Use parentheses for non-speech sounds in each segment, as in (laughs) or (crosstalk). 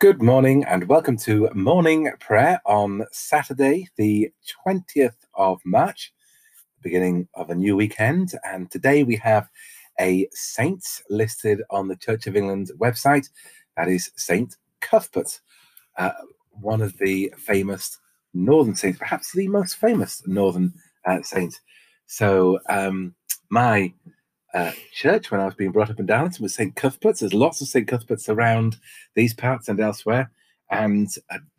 Good morning and welcome to morning prayer on Saturday, the 20th of March, beginning of a new weekend. And today we have a saint listed on the Church of England website. That is Saint Cuthbert, uh, one of the famous northern saints, perhaps the most famous northern uh, saint. So, um, my church when I was being brought up in Darlington was St. Cuthbert's. There's lots of St. Cuthbert's around these parts and elsewhere. And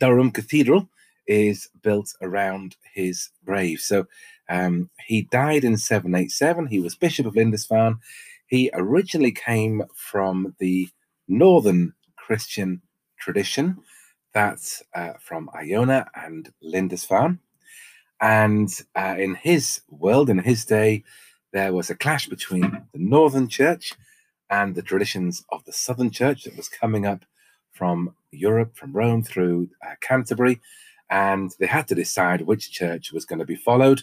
Durham Cathedral is built around his grave. So um, he died in 787. He was Bishop of Lindisfarne. He originally came from the northern Christian tradition, that's uh, from Iona and Lindisfarne. And uh, in his world, in his day, there was a clash between the Northern Church and the traditions of the Southern Church that was coming up from Europe, from Rome through uh, Canterbury, and they had to decide which church was going to be followed.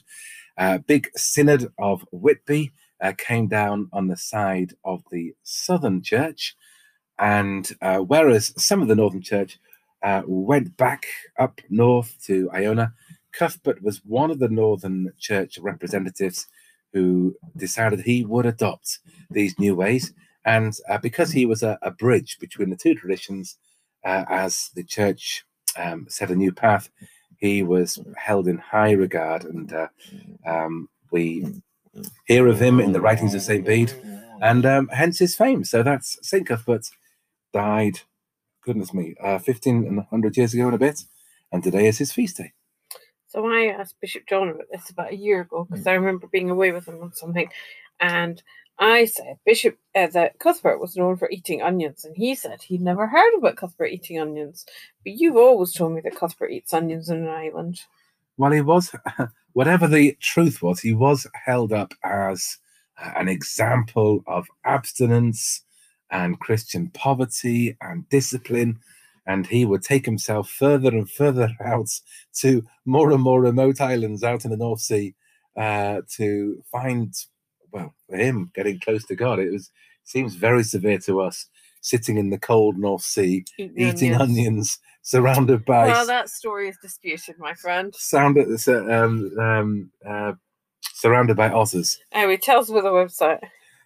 Uh, big synod of Whitby uh, came down on the side of the Southern Church, and uh, whereas some of the Northern Church uh, went back up north to Iona, Cuthbert was one of the Northern Church representatives who decided he would adopt these new ways. And uh, because he was a, a, bridge between the two traditions, uh, as the church um, set a new path, he was held in high regard. And uh, um, we hear of him in the writings of St. Bede, and um, hence his fame. So that's St. Cuthbert died, goodness me, uh, 1500 years ago and a bit. And today is his feast day. So I asked Bishop John about this about a year ago because mm. I remember being away with him on something, and I said Bishop uh, that Cuthbert was known for eating onions, and he said he'd never heard about Cuthbert eating onions. But you've always told me that Cuthbert eats onions in an island. Well, he was, (laughs) whatever the truth was, he was held up as uh, an example of abstinence and Christian poverty and discipline and he would take himself further and further (laughs) out to more and more remote islands out in the North Sea uh, to find, well, for him, getting close to God. It was seems very severe to us, sitting in the cold North Sea, eating, eating onions. onions. surrounded by. Well, that story is disputed, my friend. Sounded um, um, uh, surrounded by otters. Anyway, tell us about the website.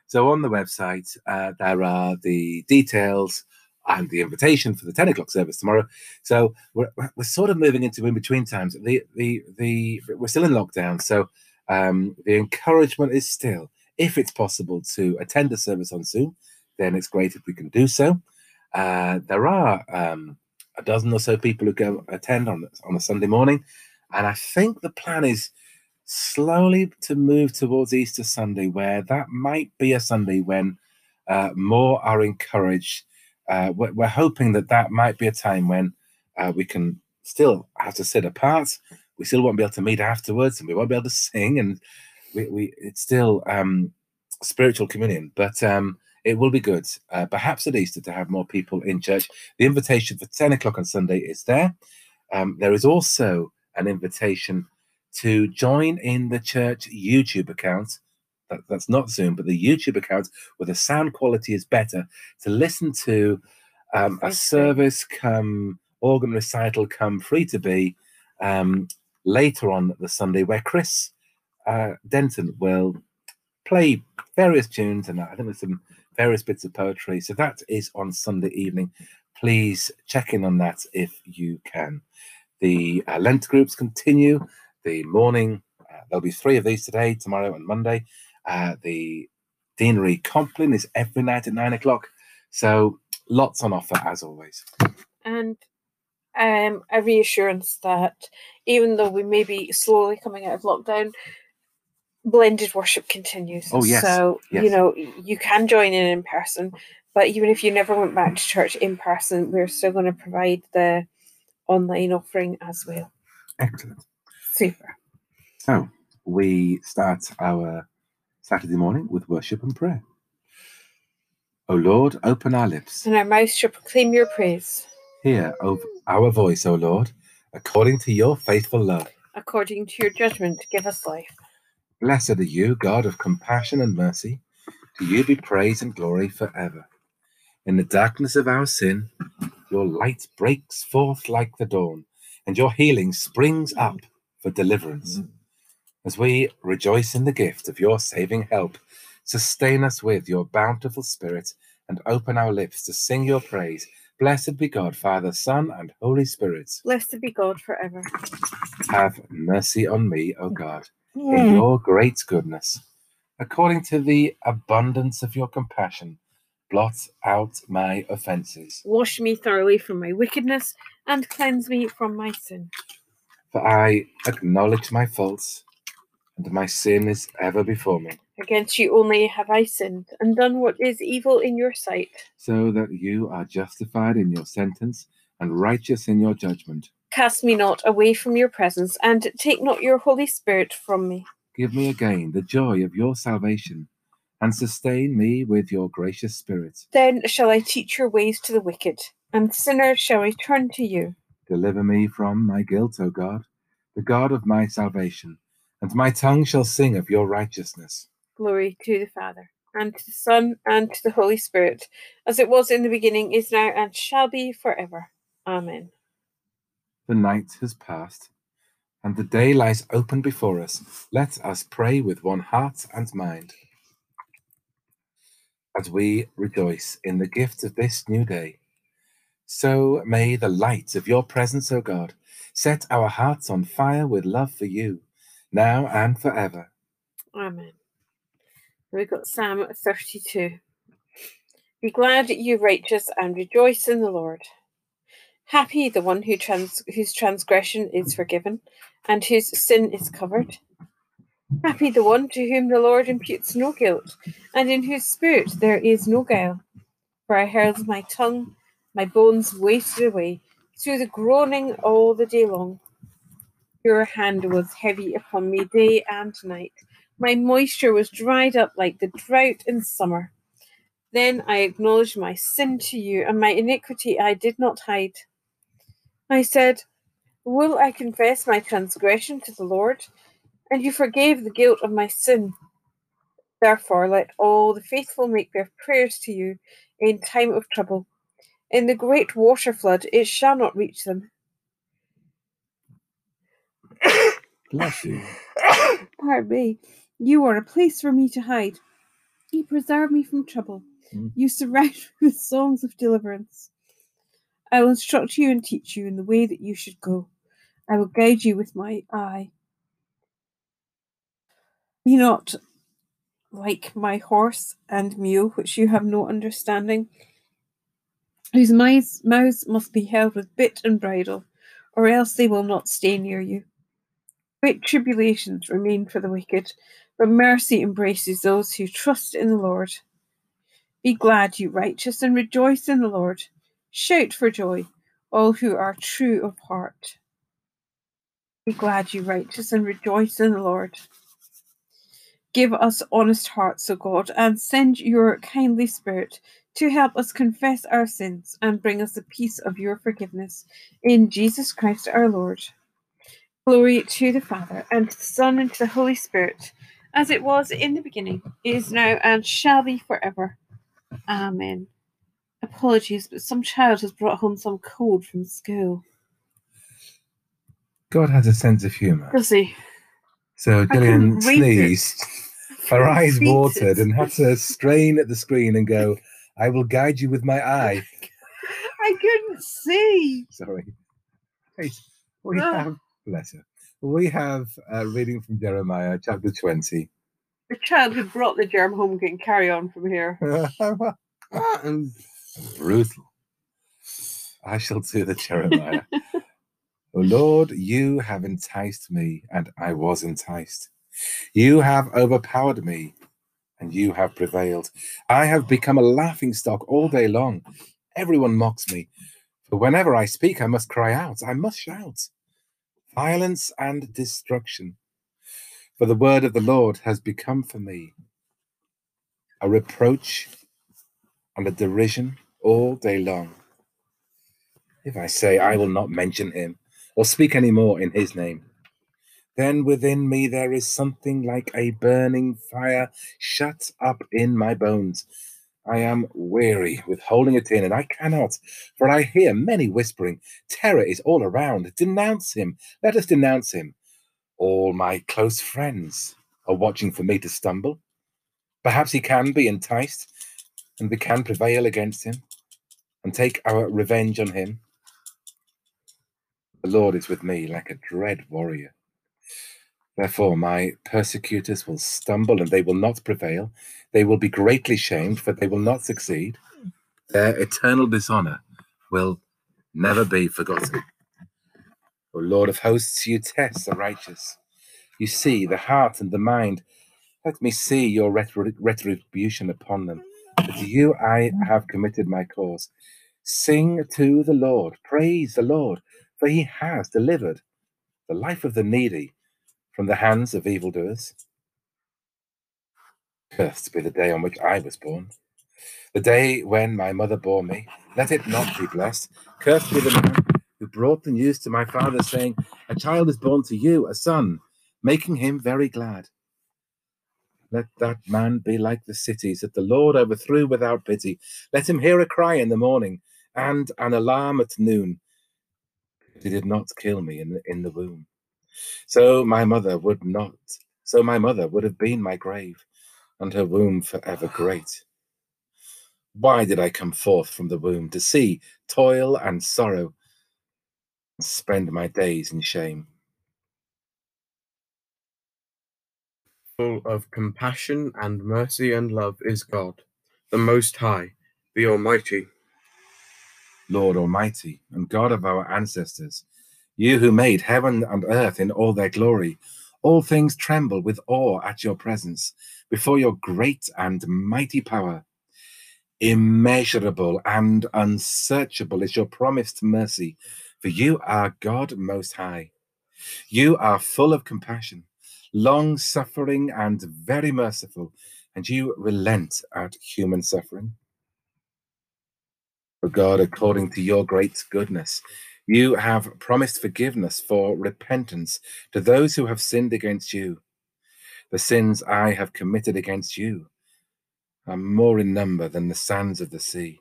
So on the website, uh, there are the details and the invitation for the 10 o'clock service tomorrow. So we're, we're sort of moving into in between times. The, the, the, we're still in lockdown. So um, the encouragement is still, if it's possible to attend a service on Zoom, then it's great if we can do so. Uh, there are um, a dozen or so people who go attend on, on a Sunday morning. And I think the plan is slowly to move towards Easter Sunday, where that might be a Sunday when uh, more are encouraged uh, we're, we're, hoping that that might be a time when uh, we can still have to sit apart. We still won't be able to meet afterwards, and we won't be able to sing, and we, we it's still um, spiritual communion. But um, it will be good, uh, perhaps at Easter, to have more people in church. The invitation for ten o'clock on Sunday is there. Um, there is also an invitation to join in the church YouTube account that, that's not Zoom, but the YouTube account where the sound quality is better to listen to um, a service come organ recital come free to be um, later on the Sunday where Chris uh, Denton will play various tunes and I think there's some various bits of poetry. So that is on Sunday evening. Please check in on that if you can. The uh, Lent groups continue. The morning, uh, there'll be three of these today, tomorrow, and Monday. Uh, the Deanery Compline is every night at nine o'clock. So lots on offer as always. And um, a reassurance that even though we may be slowly coming out of lockdown, blended worship continues. Oh yes. So yes. you know you can join in in person, but even if you never went back to church in person, we're still going to provide the online offering as well. Excellent. Super. So we start our Saturday morning with worship and prayer. O Lord, open our lips. And our mouths shall proclaim your praise. Hear of our voice, O Lord, according to your faithful love. According to your judgment, give us life. Blessed are you, God of compassion and mercy. To you be praise and glory forever. In the darkness of our sin, Your light breaks forth like the dawn, and your healing springs up for deliverance. As we rejoice in the gift of your saving help, sustain us with your bountiful spirit and open our lips to sing your praise. Blessed be God, Father, Son, and Holy Spirit. Blessed be God forever. Have mercy on me, O God, in your great goodness. According to the abundance of your compassion, blot out my offences. Wash me thoroughly from my wickedness and cleanse me from my sin. For I acknowledge my faults, and my sin is ever before me, Against you only have I sinned and done what is evil in your sight. so that you are justified in your sentence and righteous in your judgment. Cast me not away from your presence, and take not your Holy Spirit from me. Give me again the joy of your salvation, and sustain me with your gracious spirit. Then shall I teach your ways to the wicked, and sinners shall return to you. Deliver me from my guilt, O God, the God of my salvation, and my tongue shall sing of your righteousness. Glory to the Father, and to the Son, and to the Holy Spirit, as it was in the beginning, is now, and shall be forever. Amen. The night has passed, and the day lies open before us. Let us pray with one heart and mind. As we rejoice in the gift of this new day, so may the light of your presence, O God, set our hearts on fire with love for you, now and forever. Amen. We've got Psalm 32. Be glad, you righteous, and rejoice in the Lord. Happy the one who trans- whose transgression is forgiven, and whose sin is covered. Happy the one to whom the Lord imputes no guilt, and in whose spirit there is no guile. For I held my tongue, my bones wasted away, through the groaning all the day long. Your hand was heavy upon me day and night. My moisture was dried up like the drought in summer. Then I acknowledged my sin to you, and my iniquity I did not hide. I said, Will I confess my transgression to the Lord? And you forgave the guilt of my sin. Therefore, let all the faithful make their prayers to you in time of trouble. In the great water flood, it shall not reach them. Bless you. (coughs) Pardon me. You are a place for me to hide. You preserve me from trouble. Mm. You surround me with songs of deliverance. I will instruct you and teach you in the way that you should go. I will guide you with my eye. Be not like my horse and mule, which you have no understanding, whose mouths, mouths must be held with bit and bridle, or else they will not stay near you. Great tribulations remain for the wicked, but mercy embraces those who trust in the Lord. Be glad, you righteous, and rejoice in the Lord. Shout for joy, all who are true of heart. Be glad, you righteous, and rejoice in the Lord. Give us honest hearts, O God, and send your kindly Spirit to help us confess our sins and bring us the peace of your forgiveness. In Jesus Christ our Lord. Glory to the Father, and to the Son, and to the Holy Spirit, as it was in the beginning, is now, and shall be forever. Amen. Apologies, but some child has brought home some cold from school. God has a sense of humour. Does he? So Gillian sneezed, (laughs) her eyes watered, it. and had to strain at the screen and go, I will guide you with my eye. (laughs) I couldn't see. Sorry. We Ah. have, bless her. We have a reading from Jeremiah chapter 20. The child who brought the germ home can carry on from here. (laughs) Brutal. I shall do the Jeremiah. (laughs) o oh, Lord, you have enticed me, and I was enticed. You have overpowered me, and you have prevailed. I have become a laughing stock all day long. Everyone mocks me. For whenever I speak, I must cry out, I must shout. Violence and destruction. For the word of the Lord has become for me a reproach and a derision all day long. If I say, I will not mention him or speak any more in his name, then within me there is something like a burning fire shut up in my bones. I am weary with holding it in, and I cannot, for I hear many whispering. Terror is all around. Denounce him. Let us denounce him. All my close friends are watching for me to stumble. Perhaps he can be enticed, and we can prevail against him and take our revenge on him. The Lord is with me like a dread warrior. Therefore, my persecutors will stumble and they will not prevail. They will be greatly shamed, for they will not succeed. Their eternal dishonor will never be forgotten. O Lord of hosts, you test the righteous. You see the heart and the mind. Let me see your retribution upon them. But to you I have committed my cause. Sing to the Lord, praise the Lord, for he has delivered the life of the needy from the hands of evildoers. Cursed be the day on which I was born, the day when my mother bore me. Let it not be blessed. Cursed be the man who brought the news to my father, saying, A child is born to you, a son, making him very glad. Let that man be like the cities that the Lord overthrew without pity. Let him hear a cry in the morning and an alarm at noon. He did not kill me in the, in the womb. So my mother would not, so my mother would have been my grave, and her womb forever great. Why did I come forth from the womb to see toil and sorrow, and spend my days in shame? Full of compassion and mercy and love is God, the Most High, the Almighty. Lord Almighty and God of our ancestors, you who made heaven and earth in all their glory, all things tremble with awe at your presence, before your great and mighty power. Immeasurable and unsearchable is your promised mercy, for you are God Most High. You are full of compassion, long suffering, and very merciful, and you relent at human suffering. For God, according to your great goodness, you have promised forgiveness for repentance to those who have sinned against you. The sins I have committed against you are more in number than the sands of the sea.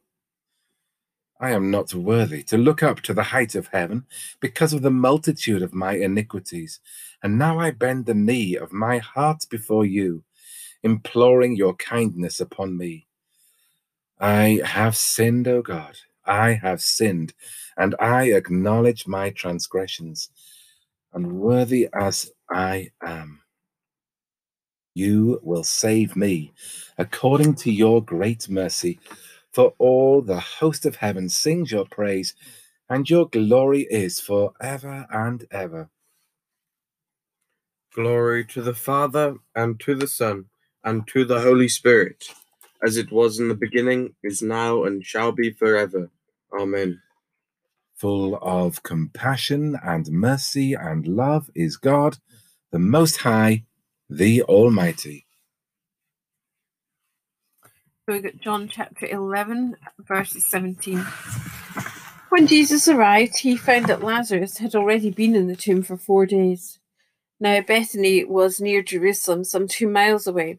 I am not worthy to look up to the height of heaven because of the multitude of my iniquities. And now I bend the knee of my heart before you, imploring your kindness upon me. I have sinned, O God, I have sinned and I acknowledge my transgressions, unworthy as I am. You will save me according to your great mercy, for all the host of heaven sings your praise, and your glory is for ever and ever. Glory to the Father, and to the Son, and to the Holy Spirit, as it was in the beginning, is now, and shall be forever. Amen. Full of compassion and mercy and love is God, the Most High, the Almighty. So we got John chapter 11, verses 17. When Jesus arrived, he found that Lazarus had already been in the tomb for four days. Now, Bethany was near Jerusalem, some two miles away,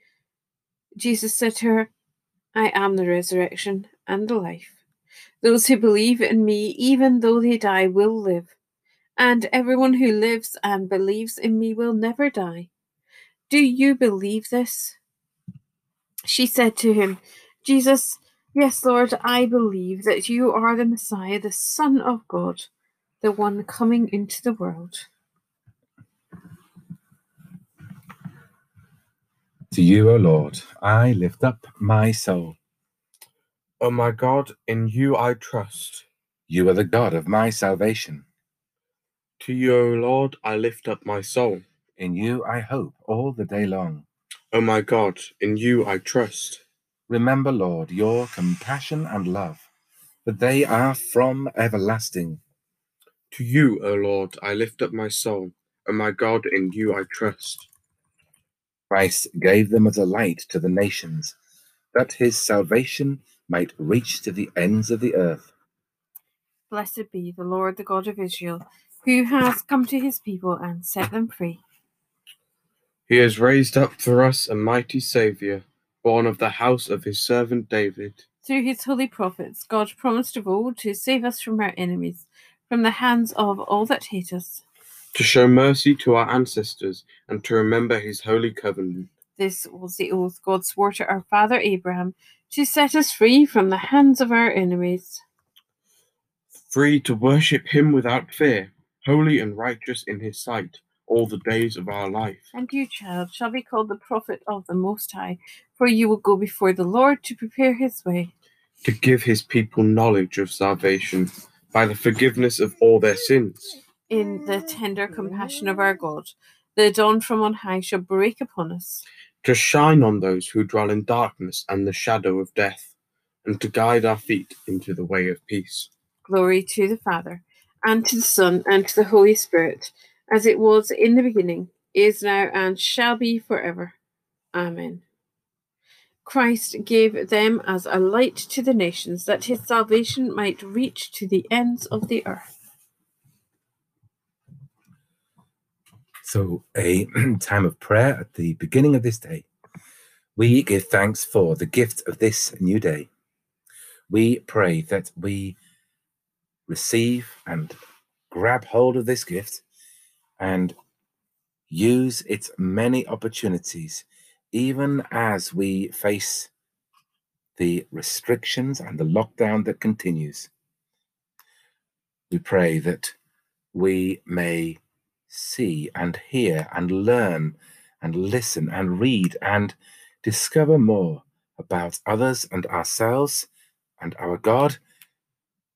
Jesus said to her, I am the resurrection and the life. Those who believe in me, even though they die, will live. And everyone who lives and believes in me will never die. Do you believe this? She said to him, Jesus, yes, Lord, I believe that you are the Messiah, the Son of God, the one coming into the world. To you, O Lord, I lift up my soul. O my God, in you I trust. You are the God of my salvation. To you, O Lord, I lift up my soul. In you I hope all the day long. O my God, in you I trust. Remember, Lord, your compassion and love, for they are from everlasting. To you, O Lord, I lift up my soul, and my God, in you I trust. Christ gave them as a light to the nations, that his salvation might reach to the ends of the earth. Blessed be the Lord, the God of Israel, who has come to his people and set them free. He has raised up for us a mighty Saviour, born of the house of his servant David. Through his holy prophets, God promised of old to save us from our enemies, from the hands of all that hate us. To show mercy to our ancestors and to remember his holy covenant. This was the oath God swore to our father Abraham to set us free from the hands of our enemies. Free to worship him without fear, holy and righteous in his sight all the days of our life. And you, child, shall be called the prophet of the Most High, for you will go before the Lord to prepare his way. To give his people knowledge of salvation by the forgiveness of all their sins. In the tender compassion of our God, the dawn from on high shall break upon us. To shine on those who dwell in darkness and the shadow of death, and to guide our feet into the way of peace. Glory to the Father, and to the Son, and to the Holy Spirit, as it was in the beginning, is now, and shall be forever. Amen. Christ gave them as a light to the nations, that his salvation might reach to the ends of the earth. So, a (clears throat) time of prayer at the beginning of this day. We give thanks for the gift of this new day. We pray that we receive and grab hold of this gift and use its many opportunities, even as we face the restrictions and the lockdown that continues. We pray that we may see and hear and learn and listen and read and discover more about others and ourselves and our God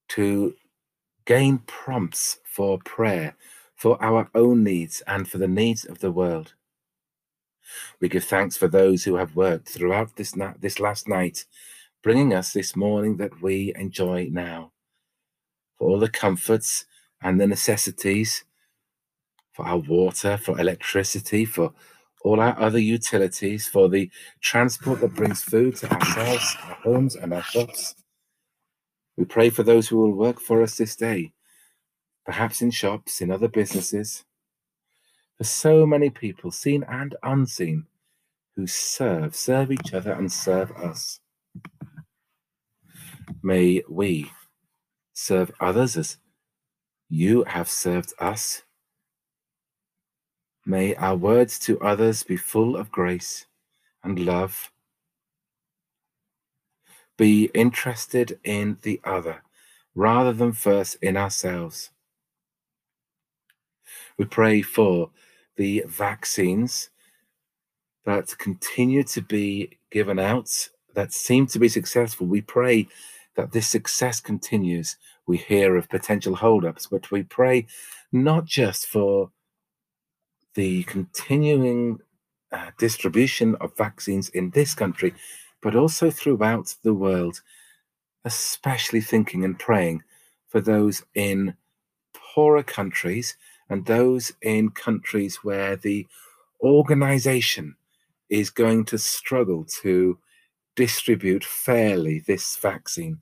to gain prompts for prayer for our own needs and for the needs of the world. We give thanks for those who have worked throughout this, na- this last night, bringing us this morning that we enjoy now, for all the comforts and the necessities for our water, for electricity, for all our other utilities, for the transport that brings food to ourselves, our homes, and our shops. We pray for those who will work for us this day, perhaps in shops, in other businesses, for so many people, seen and unseen, who serve, serve each other, and serve us. May we serve others as you have served us May our words to others be full of grace and love. Be interested in the other rather than first in ourselves. We pray for the vaccines that continue to be given out, that seem to be successful. We pray that this success continues. We hear of potential holdups, but we pray not just for the continuing uh, distribution of vaccines in this country, but also throughout the world, especially thinking and praying for those in poorer countries and those in countries where the organization is going to struggle to distribute fairly this vaccine.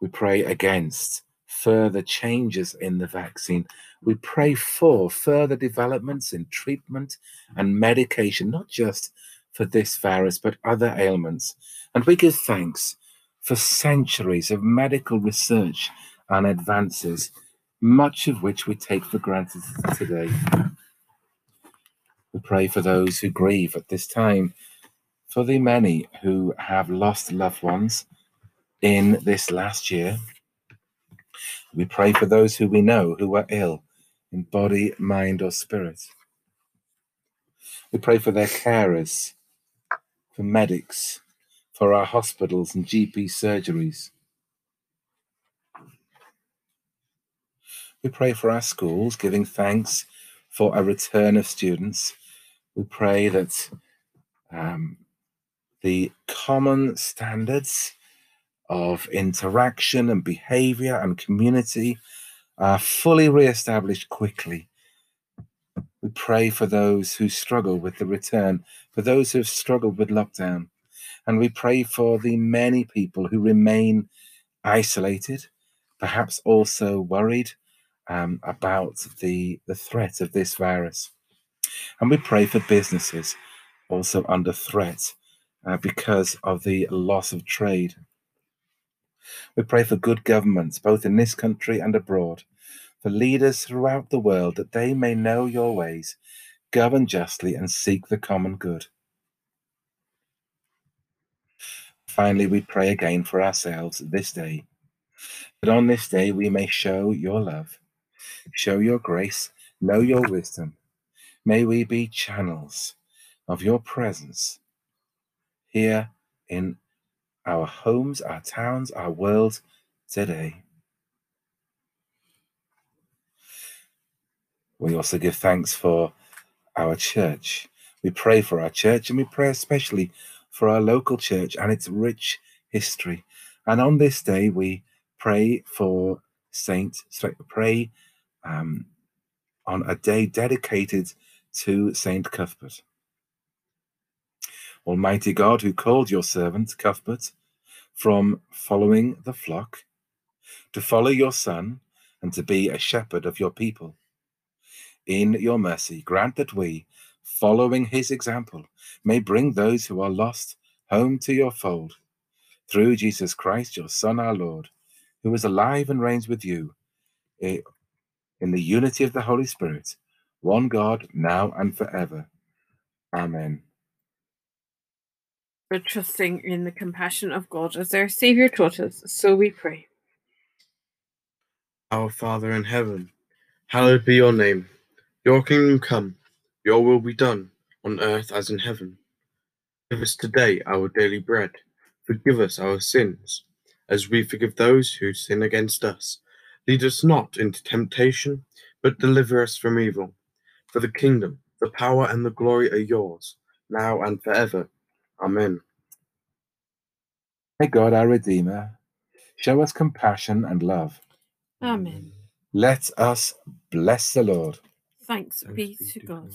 We pray against further changes in the vaccine. We pray for further developments in treatment and medication, not just for this virus, but other ailments. And we give thanks for centuries of medical research and advances, much of which we take for granted today. We pray for those who grieve at this time, for the many who have lost loved ones in this last year, we pray for those who we know who are ill in body, mind, or spirit. We pray for their carers, for medics, for our hospitals and GP surgeries. We pray for our schools, giving thanks for a return of students. We pray that um, the common standards of interaction and behavior and community are fully re-established quickly. We pray for those who struggle with the return, for those who have struggled with lockdown, and we pray for the many people who remain isolated, perhaps also worried um, about the, the threat of this virus. And we pray for businesses also under threat uh, because of the loss of trade. We pray for good governments, both in this country and abroad, for leaders throughout the world, that they may know your ways, govern justly, and seek the common good. Finally, we pray again for ourselves this day, that on this day we may show your love, show your grace, know your wisdom. May we be channels of your presence here in our homes, our towns, our world today. We also give thanks for our church. We pray for our church and we pray especially for our local church and its rich history. And on this day, we pray for Saint, pray um, on a day dedicated to Saint Cuthbert. Almighty God, who called your servant Cuthbert from following the flock to follow your Son and to be a shepherd of your people. In your mercy, grant that we, following his example, may bring those who are lost home to your fold. Through Jesus Christ, your Son, our Lord, who is alive and reigns with you eh, in the unity of the Holy Spirit, one God, now and forever. Amen. We're trusting in the compassion of God as our Saviour taught us, so we pray. Our Father in heaven, hallowed be your name. Your kingdom come, your will be done, on earth as in heaven. Give us today our daily bread. Forgive us our sins, as we forgive those who sin against us. Lead us not into temptation, but deliver us from evil. For the kingdom, the power, and the glory are yours, now and forever. Amen. May God, our Redeemer, show us compassion and love. Amen. Let us bless the Lord. Thanks, be to God.